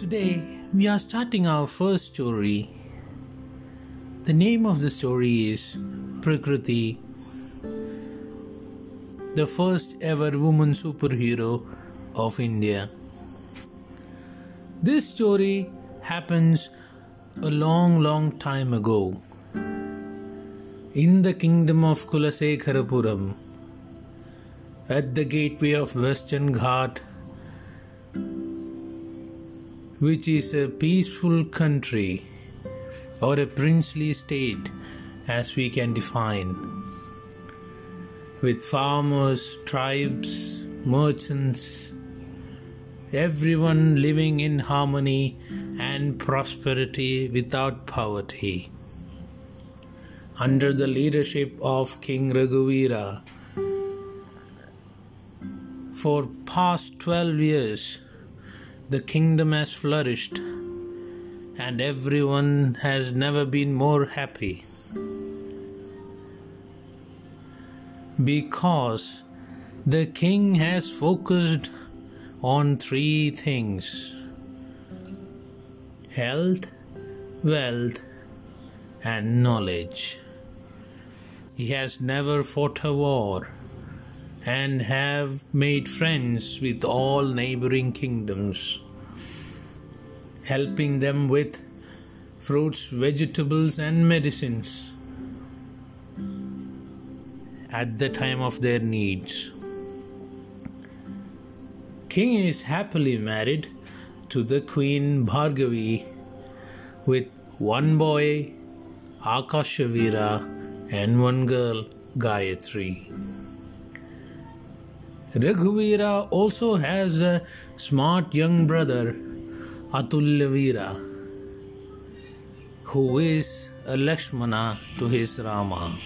Today we are starting our first story. The name of the story is Prakruthy, the first ever woman superhero of India. This story happens a long, long time ago in the kingdom of Kulasekharapuram at the gateway of Western Ghat which is a peaceful country or a princely state as we can define, with farmers, tribes, merchants, everyone living in harmony and prosperity without poverty. Under the leadership of King Raghuvira, for past 12 years, the kingdom has flourished and everyone has never been more happy. Because the king has focused on three things health, wealth, and knowledge. He has never fought a war and have made friends with all neighboring kingdoms, helping them with fruits, vegetables, and medicines at the time of their needs. King is happily married to the Queen Bhargavi with one boy, Akashavira, and one girl, Gayatri. Raghuvira also has a smart young brother, Atulyavira, who is a Lakshmana to his Rama.